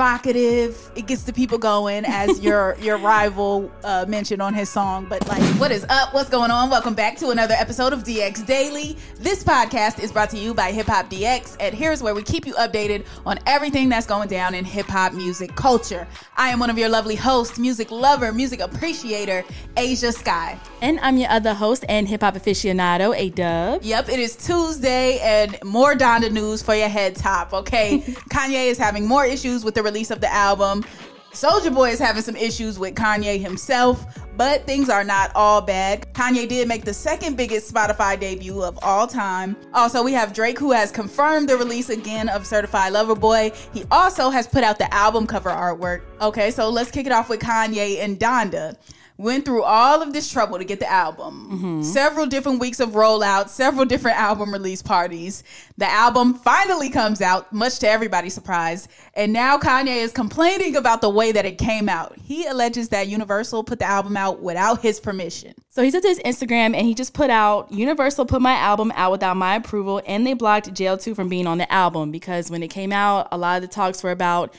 I get it's provocative. It gets the people going, as your your rival uh, mentioned on his song. But like, what is up? What's going on? Welcome back to another episode of DX Daily. This podcast is brought to you by Hip Hop DX, and here's where we keep you updated on everything that's going down in hip hop music culture. I am one of your lovely hosts, music lover, music appreciator, Ashia Skye. And I'm your other host and hip hop aficionado, A Dub. Yep, it is Tuesday, and more Donda news for your head top. Okay, Kanye is having more issues with the release of the album. Soulja Boy is having some issues with Kanye himself, but things are not all bad. Kanye did make the second biggest Spotify debut of all time. Also, we have Drake who has confirmed the release again of Certified Lover Boy. He also has put out the album cover artwork. Okay, so let's kick it off with Kanye and Donda went through all of this trouble to get the album. Mm-hmm. Several different weeks of rollout, several different album release parties. The album finally comes out, much to everybody's surprise. And now Kanye is complaining about the way that it came out. He alleges that Universal put the album out without his permission. So he took to his Instagram and he just put out Universal put my album out without my approval and they blocked Jail 2 from being on the album because when it came out, a lot of the talks were about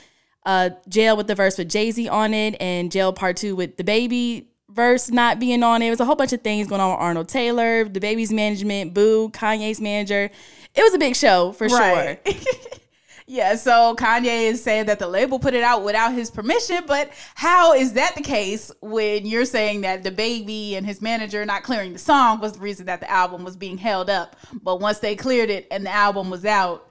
uh, Jail with the verse with Jay Z on it and Jail Part 2 with DaBaby verse not being on it. It was a whole bunch of things going on with Arnold Taylor, DaBaby's management, Bu, Kanye's manager. It was a big show for sure. Yeah, so Kanye is saying that the label put it out without his permission, but how is that the case when you're saying that DaBaby and his manager not clearing the song was the reason that the album was being held up? But once they cleared it and the album was out,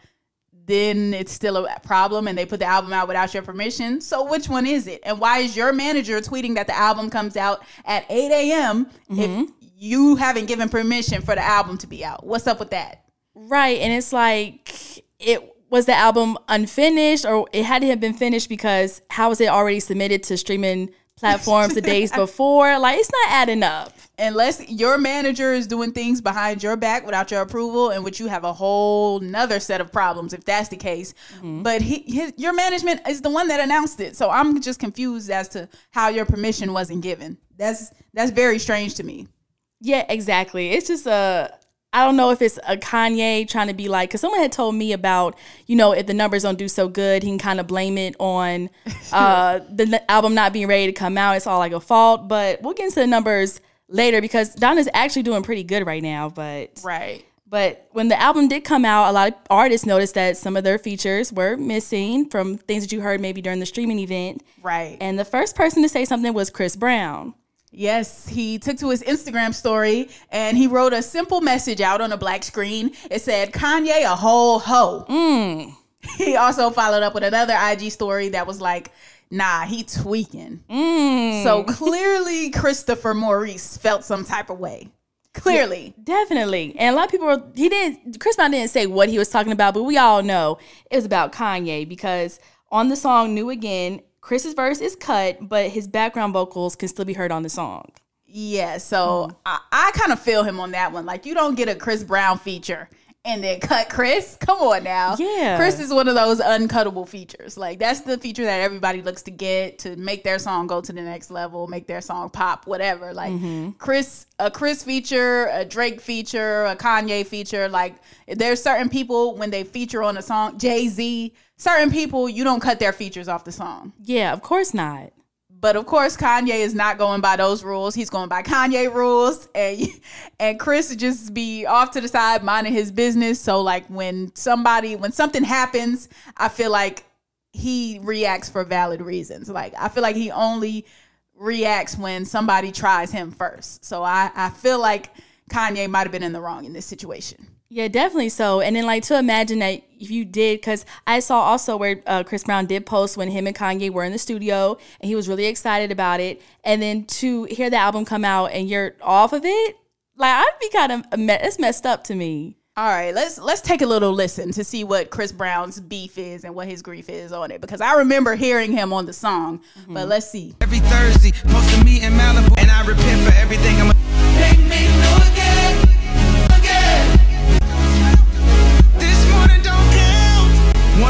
then it's still a problem and they put the album out without your permission. So which one is it? And why is your manager tweeting that the album comes out at 8 a.m. if mm-hmm. you haven't given permission for the album to be out? What's up with that? Right. And it's like it was the album unfinished or it had to have been finished because how was it already submitted to streaming platforms the days before? Like it's not adding up. Unless your manager is doing things behind your back without your approval, in which you have a whole nother set of problems if that's the case. But he, his, your management is the one that announced it, so I'm just confused as to how your permission wasn't given. That's that's very strange to me. Yeah, exactly. It's just a. I don't know if it's a Kanye trying to be like, because someone had told me about, you know, if the numbers don't do so good, he can kind of blame it on uh, the album not being ready to come out. It's all like a fault. But we'll get into the numbers later because Donda's actually doing pretty good right now. But Right. but when the album did come out, a lot of artists noticed that some of their features were missing from things that you heard maybe during the streaming event. Right. And the first person to say something was Chris Brown. Yes, he took to his Instagram story and he wrote a simple message out on a black screen. It said, Kanye a whole hoe. Mm. He also followed up with another IG story that was like, nah, he tweaking. Mm. So clearly Christopher Maurice felt some type of way. Clearly. Definitely. And a lot of people were, he didn't, Chris Brown didn't say what he was talking about, but we all know it was about Kanye because on the song New Again, Chris's verse is cut, but his background vocals can still be heard on the song. Yeah, so hmm. I, I kind of feel him on that one. Like, you don't get a Chris Brown feature and then cut Chris. Come on now. Yeah. Chris is one of those uncuttable features. Like, that's the feature that everybody looks to get to make their song go to the next level, make their song pop, whatever. Like, mm-hmm. Chris, a Chris feature, a Drake feature, a Kanye feature. Like, there's certain people when they feature on a song, Jay Z, certain people, you don't cut their features off the song. Yeah, of course not. But of course, Kanye is not going by those rules. He's going by Kanye rules, and and Chris just be off to the side minding his business. So like when somebody when something happens, I feel like he reacts for valid reasons. Like I feel like he only reacts when somebody tries him first. So I I feel like Kanye might have been in the wrong in this situation. Yeah, definitely so. And then like to imagine that if you did, because I saw also where uh, Chris Brown did post when him and Kanye were in the studio, and he was really excited about it. And then to hear the album come out and you're off of it, like I'd be kind of it's messed up to me. All right, let's let's take a little listen to see what Chris Brown's beef is and what his grief is on it because I remember hearing him on the song, mm-hmm. but let's see. Every Thursday, posting me in Malibu, and I repent for everything I'm. A- Make me new again.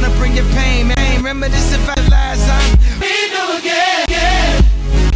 Wanna bring your pain, man. Remember this if I last time. Me do again, yeah.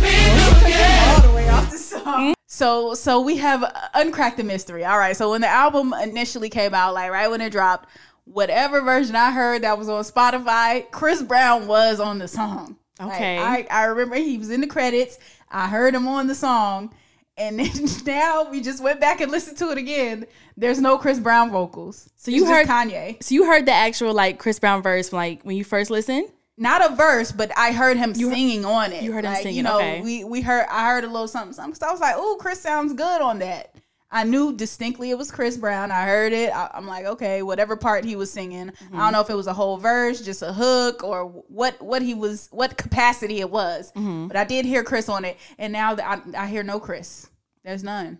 Me do again. All the way off the song. So, so we have uncracked the mystery. All right. So when the album initially came out, like right when it dropped, whatever version I heard that was on Spotify, Chris Brown was on the song. Okay. Like, I, I remember he was in the credits. I heard him on the song. And then now we just went back and listened to it again. There's no Chris Brown vocals. So you heard Kanye. So you heard the actual like Chris Brown verse from, like when you first listened? Not a verse, but I heard him you singing on it. You heard him like, singing. You know, okay. we we heard I heard a little something something. So I was like, "Oh, Chris sounds good on that." I knew distinctly it was Chris Brown. I heard it. I, am like, okay, whatever part he was singing. Mm-hmm. I don't know if it was a whole verse, just a hook, or what what he was, what capacity it was. Mm-hmm. But I did hear Chris on it, and now I, I hear no Chris. There's none.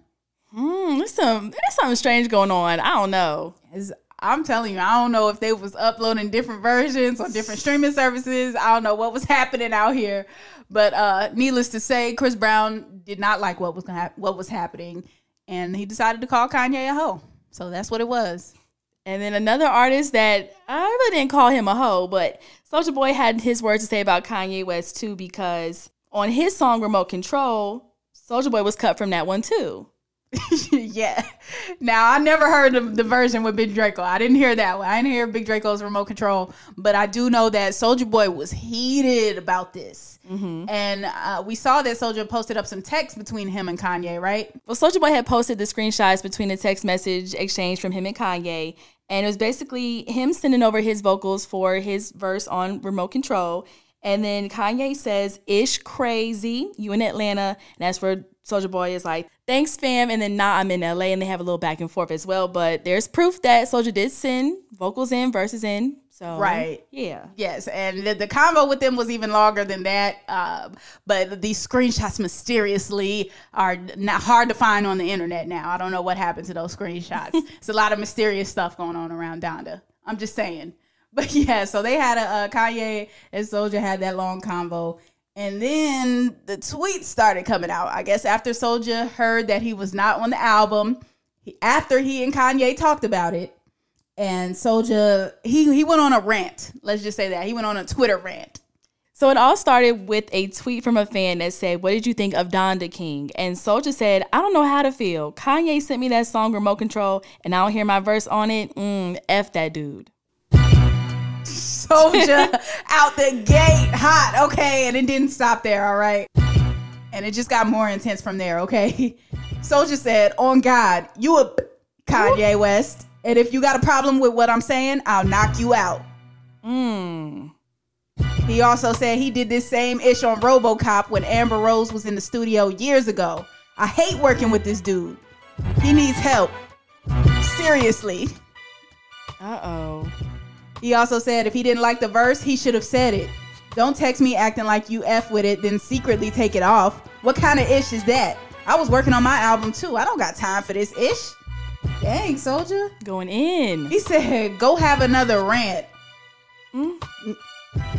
Hmm, there's some there's something strange going on. I don't know. It's, I'm telling you, I don't know if they was uploading different versions on different streaming services. I don't know what was happening out here, but uh, needless to say, Chris Brown did not like what was ha- what was happening, and he decided to call Kanye a hoe. So that's what it was. And then another artist that I really didn't call him a hoe, but Soulja Boy had his words to say about Kanye West too, because on his song "Remote Control," Soulja Boy was cut from that one too. yeah. Now I never heard of the version with Big Draco. I didn't hear that one. I didn't hear Big Draco's remote control, but I do know that Soulja Boy was heated about this, mm-hmm. and uh, we saw that Soulja posted up some text between him and Kanye, right? Well, Soulja Boy had posted the screenshots between the text message exchange from him and Kanye, and it was basically him sending over his vocals for his verse on remote control. And then Kanye says, Ish crazy, you in Atlanta. And that's where Soulja Boy is like, thanks, fam. And then nah, I'm in LA. And they have a little back and forth as well. But there's proof that Soulja did send vocals in, verses in. So right, yeah, yes, and the, the convo with them was even longer than that. Uh, but these screenshots mysteriously are not hard to find on the internet now. I don't know what happened to those screenshots. it's a lot of mysterious stuff going on around Donda. I'm just saying. But yeah, so they had a uh, Kanye and Soulja had that long convo, and then the tweets started coming out. I guess after Soulja heard that he was not on the album, he, after he and Kanye talked about it, and Soulja he he went on a rant. Let's just say that he went on a Twitter rant. So it all started with a tweet from a fan that said, "What did you think of Donda King?" And Soulja said, "I don't know how to feel. Kanye sent me that song Remote Control, and I don't hear my verse on it. Mm, f that dude." Soulja out the gate hot, okay, and it didn't stop there, all right. And it just got more intense from there, okay. Soulja said, "On God, you a Kanye West, and if you got a problem with what I'm saying, I'll knock you out." Hmm. He also said he did this same ish on RoboCop when Amber Rose was in the studio years ago. I hate working with this dude. He needs help. Seriously. Uh oh. He also said if he didn't like the verse, he should have said it. Don't text me acting like you F with it, then secretly take it off. What kind of ish is that? I was working on my album too. I don't got time for this ish. Dang, Soulja. Going in. He said, go have another rant. Mm.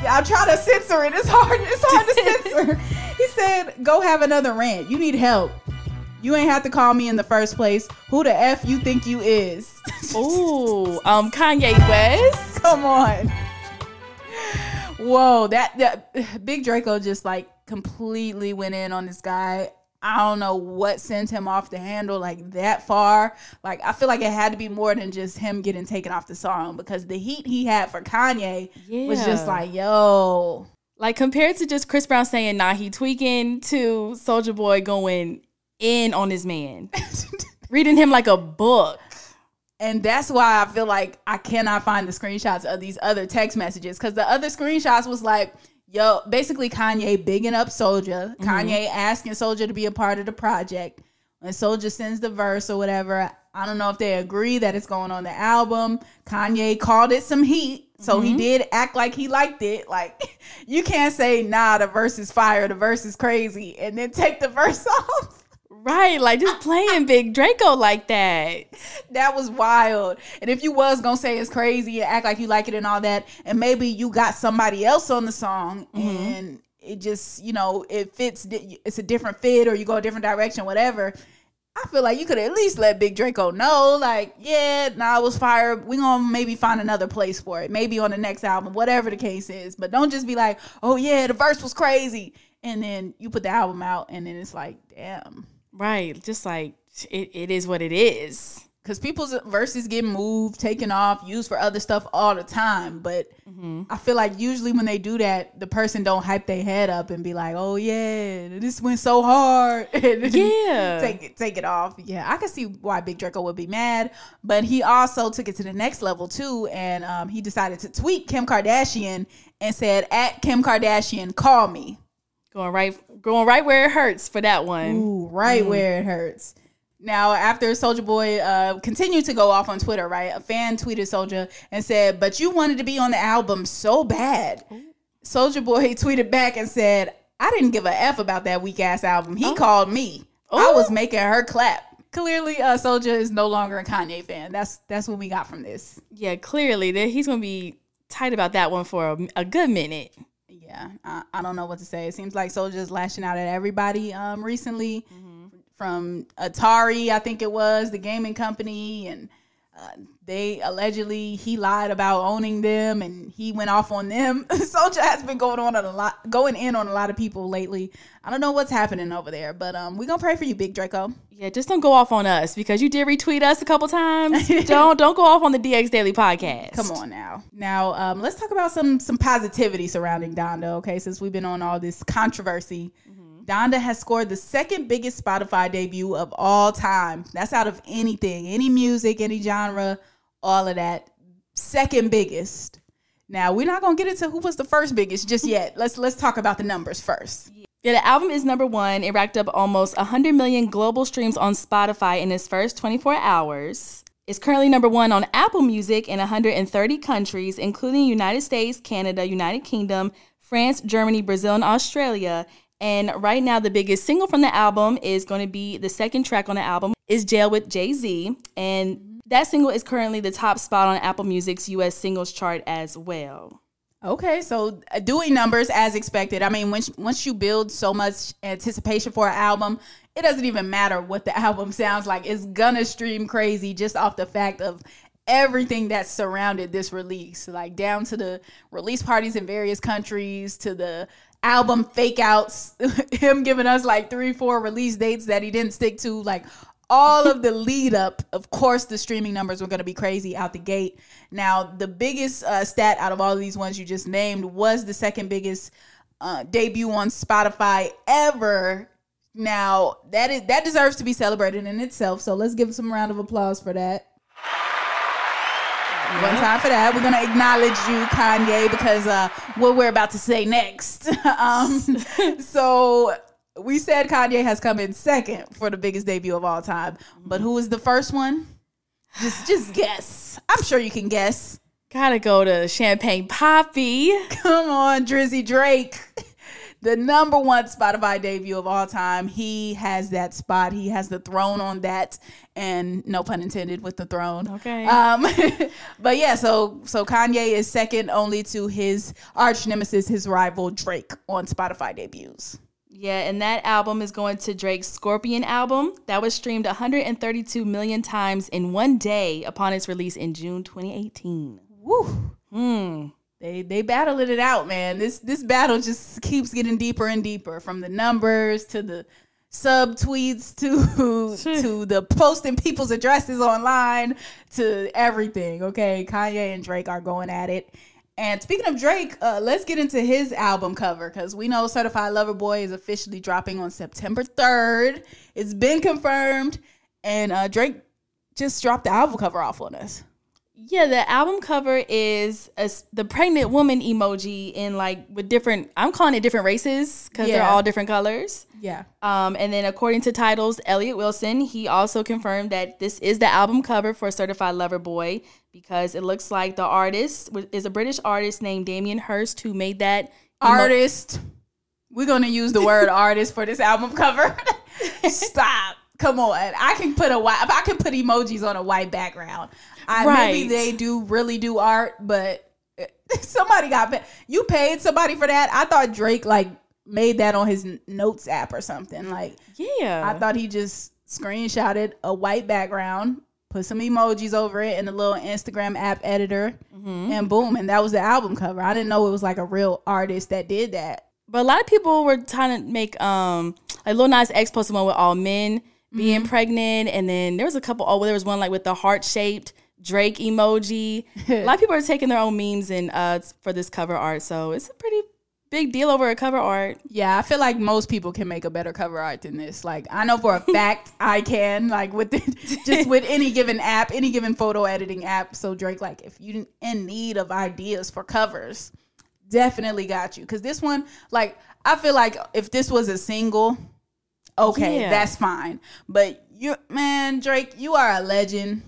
I'm trying to censor it. It's hard. It's hard to censor. He said, go have another rant. You need help. You ain't have to call me in the first place. Who the F you think you is? Ooh, um, Kanye West. Come on. Whoa, that that Big Draco just like completely went in on this guy. I don't know what sent him off the handle like that far. Like I feel like it had to be more than just him getting taken off the song because the heat he had for Kanye yeah. was just like, yo, Like compared to just Chris Brown saying, "Nah, he tweaking," to Soulja Boy going in on his man, reading him like a book. And that's why I feel like I cannot find the screenshots of these other text messages because the other screenshots was like, yo, basically Kanye bigging up Soulja, mm-hmm. Kanye asking Soulja to be a part of the project. When Soulja sends the verse or whatever, I don't know if they agree that it's going on the album. Kanye called it some heat. So he mm-hmm. did act like he liked it. Like you can't say, nah, the verse is fire, the verse is crazy, and then take the verse off. Right, like just playing Big Draco like that. that was wild. And if you was gonna say it's crazy and act like you like it and all that, and maybe you got somebody else on the song mm-hmm. and it just you know it fits, it's a different fit or you go a different direction, whatever. I feel like you could at least let Big Draco know, like, yeah, nah, I was fired. We gonna maybe find another place for it, maybe on the next album, whatever the case is. But don't just be like, oh yeah, the verse was crazy, and then you put the album out, and then it's like, damn. Right, just like it, it is what it is. because people's verses get moved, taken off, used for other stuff all the time. But I feel like usually when they do that, the person don't hype their head up and be like, "Oh yeah, this went so hard." Yeah. take it, take it off. Yeah, I can see why Big Draco would be mad, but he also took it to the next level too, and um, he decided to tweet Kim Kardashian and said, "At Kim Kardashian, call me." Going right, going right where it hurts for that one. Ooh, right where it hurts. Now, after Soulja Boy uh, continued to go off on Twitter, right? A fan tweeted Soulja and said, "But you wanted to be on the album so bad." Soulja Boy tweeted back and said, "I didn't give a f about that weak ass album. He called me. I was making her clap." Clearly, uh, Soulja is no longer a Kanye fan. That's that's what we got from this. Yeah, clearly that he's gonna be tight about that one for a, a good minute. Yeah, I, I don't know what to say. It seems like Soulja's lashing out at everybody um, recently, from Atari, I think it was the gaming company, and uh, they allegedly he lied about owning them, and he went off on them. Soulja has been going on a lot, going in on a lot of people lately. I don't know what's happening over there, but um, we gonna pray for you, Big Draco. Yeah, just don't go off on us because you did retweet us a couple times. don't don't go off on the DX Daily podcast. Come on now. Now, um, let's talk about some some positivity surrounding Donda. Okay, since we've been on all this controversy, Donda has scored the second biggest Spotify debut of all time. That's out of anything, any music, any genre, all of that. Second biggest. Now we're not gonna get into who was the first biggest just yet. Let's let's talk about the numbers first. Yeah, the album is number one. It racked up almost 100 million global streams on Spotify in its first 24 hours. It's currently number one on Apple Music in 130 countries, including United States, Canada, United Kingdom, France, Germany, Brazil, and Australia. And right now, the biggest single from the album is going to be the second track on the album is Jail with Jay Z. And that single is currently the top spot on Apple Music's US singles chart as well. Okay, so uh, doing numbers as expected. I mean, once once you build so much anticipation for an album, it doesn't even matter what the album sounds like. It's gonna stream crazy just off the fact of everything that surrounded this release, like down to the release parties in various countries, to the album fake outs, him giving us like three, four release dates that he didn't stick to, like all of the lead up, of course, the streaming numbers were going to be crazy out the gate. Now, the biggest uh, stat out of all of these ones you just named was the second biggest uh, debut on Spotify ever. Now, that is that deserves to be celebrated in itself. So let's give some round of applause for that. One time for that. We're gonna acknowledge you, Kanye, because uh, what we're about to say next. um, so we said Kanye has come in second for the biggest debut of all time, but who is the first one? Just, just guess. I'm sure you can guess. Gotta go to Champagne Papi. Come on, Drizzy Drake. The number one Spotify debut of all time. He has that spot. He has the throne on that, and no pun intended with the throne. Okay. Um, but yeah, so so Kanye is second only to his arch nemesis, his rival Drake, on Spotify debuts. Yeah, and that album is going to Drake's Scorpion album that was streamed 132 million times in one day upon its release in June 2018. Woo. Hmm. They they battling it out, man. This this battle just keeps getting deeper and deeper from the numbers to the sub tweets to to the posting people's addresses online to everything. Okay, Kanye and Drake are going at it. And speaking of Drake, uh, let's get into his album cover because we know Certified Lover Boy is officially dropping on September 3rd. It's been confirmed. And uh, Drake just dropped the album cover off on us. Yeah, the album cover is a, the pregnant woman emoji in like with different. I'm calling it different races because they're all different colors. Yeah. Um, and then according to Tidal's, Elliott Wilson, he also confirmed that this is the album cover for Certified Lover Boy because it looks like the artist is a British artist named Damien Hirst who made that emo- Artist. We're going to use the word artist for this album cover. Stop. Come on. I can put a white, I can put emojis on a white background. I, Maybe they do really do art, but somebody got paid. You paid somebody for that. I thought Drake like made that on his notes app or something. Like Yeah, I thought he just screenshotted a white background, put some emojis over it and a little Instagram app editor, and boom, and that was the album cover. I didn't know it was like a real artist that did that. But a lot of people were trying to make um like Lil Nas X posted one with all men being Mm-hmm. pregnant, and then there was a couple. Oh, there was one like with the heart shaped Drake emoji. a lot of people are taking their own memes and uh for this cover art, so it's a pretty big deal over a cover art. Yeah, I feel like most people can make a better cover art than this. Like I know for a fact I can. Like with the, just with any given app, any given photo editing app. So Drake, like if you in need of ideas for covers, definitely got you. Cause this one, like I feel like if this was a single, okay, Yeah. that's fine. But you, man, Drake, you are a legend.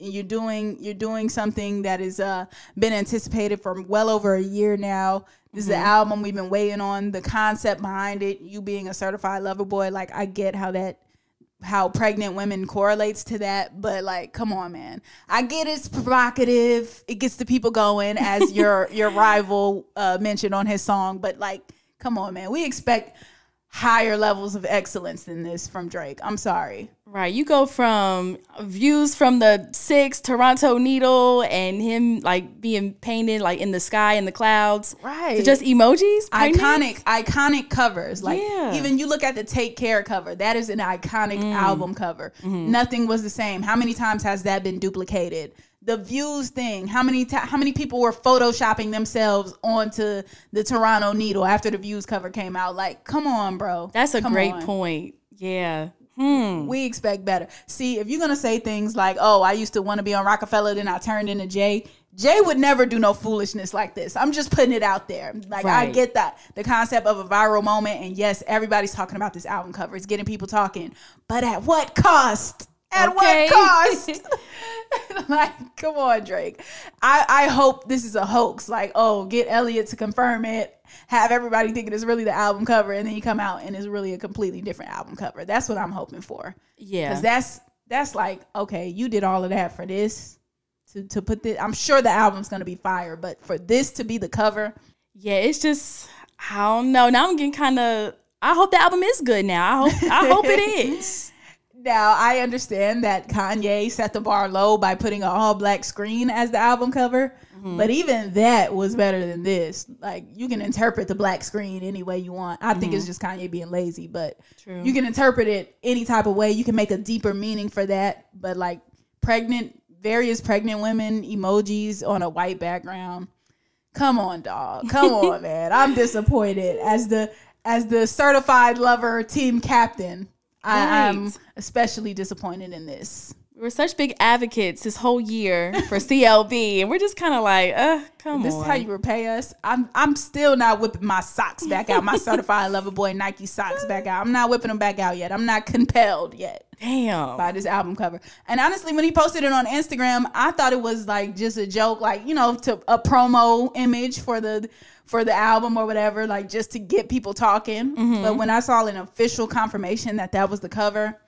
You're doing you're doing something that has uh, been anticipated for well over a year now. This is the album we've been waiting on. The concept behind it, you being a certified lover boy, like I get how that how pregnant women correlates to that, but like, come on, man. I get it's provocative. It gets the people going, as your your rival uh, mentioned on his song. But like, come on, man. We expect higher levels of excellence than this from Drake. I'm sorry. Right, you go from views from the six Toronto Needle and him like being painted like in the sky in the clouds, Right. To just emojis, iconic iconic covers like Yeah. even you look at the take care cover that is an iconic mm. album cover mm-hmm. nothing was the same how many times has that been duplicated the views thing how many ti how many people were photoshopping themselves onto the toronto needle after the views cover came out like come on bro That's a Come great on. point. Yeah. Hmm. we expect better. See if you're gonna say things like oh i used to want to be on rockefeller then i turned into jay jay would never do no foolishness like this. I'm just putting it out there. Like i get that. The concept of a viral moment and yes everybody's talking about this album cover. It's getting people talking. But at what cost? At Okay. what cost like come on drake i i hope this is a hoax like oh get elliot to confirm it have everybody thinking it's really the album cover and then you come out and it's really a completely different album cover that's what i'm hoping for Yeah. because that's that's like okay you did all of that for this to, to put this i'm sure the album's gonna be fire but for this to be the cover Yeah, it's just I don't know. Now I'm getting kind of. I hope the album is good. Now I hope I hope it is. Now i understand that kanye set the bar low by putting an all black screen as the album cover mm-hmm. but even that was better than this. Like you can interpret the black screen any way you want. I think it's mm-hmm. just kanye being lazy but True. you can interpret it any type of way. You can make a deeper meaning for that but like pregnant various pregnant women emojis on a white background. Come on dog come on man. I'm disappointed as the as the certified lover team captain I, Right. especially disappointed in this We were such big advocates this whole year for CLB, and we're just kind of like, uh, come this on. This is how you repay us i'm i'm still not whipping my socks back out my certified lover boy nike socks back out i'm not whipping them back out yet i'm not compelled yet Damn. by this album cover. And honestly, when he posted it on Instagram, I thought it was like just a joke, like you know, to a promo image for the for the album or whatever, like just to get people talking. But when I saw an official confirmation that that was the cover,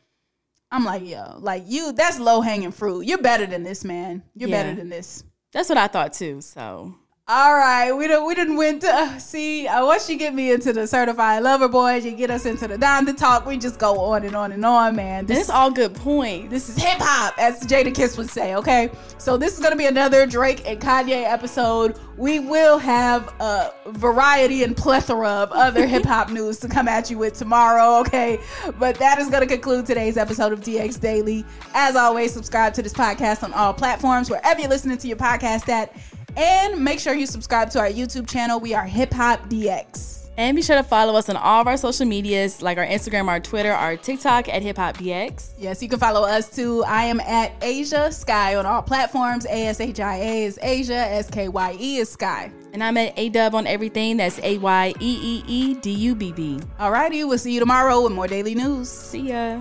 I'm like, yo, like you, that's low hanging fruit. You're better than this, man. You're Yeah. better than this. That's what I thought too. So All right, we done we didn't win. To, uh, see, uh, once you get me into the certified lover boys, you get us into the Donda talk. We just go on and on and on, man. and This is all good point. this is hip hop, as Jadakiss would say, okay? So this is gonna be another Drake and Kanye episode. We will have a variety and plethora of other hip hop news to come at you with tomorrow, okay? But that is gonna conclude today's episode of DX Daily. As always, subscribe to this podcast on all platforms, wherever you're listening to your podcast at. And make sure you subscribe to our YouTube channel. We are Hip Hop DX. And be sure to follow us on all of our social medias, like our Instagram, our Twitter, our TikTok at Hip Hop DX. Yes, you can follow us too. I am at Ashia Skye on all platforms. A S H I A is Ashia, S K Y E is Skye. And I'm at A Dub on everything. That's A Y E E E D U B B. Alrighty, we'll see you tomorrow with more daily news. See ya.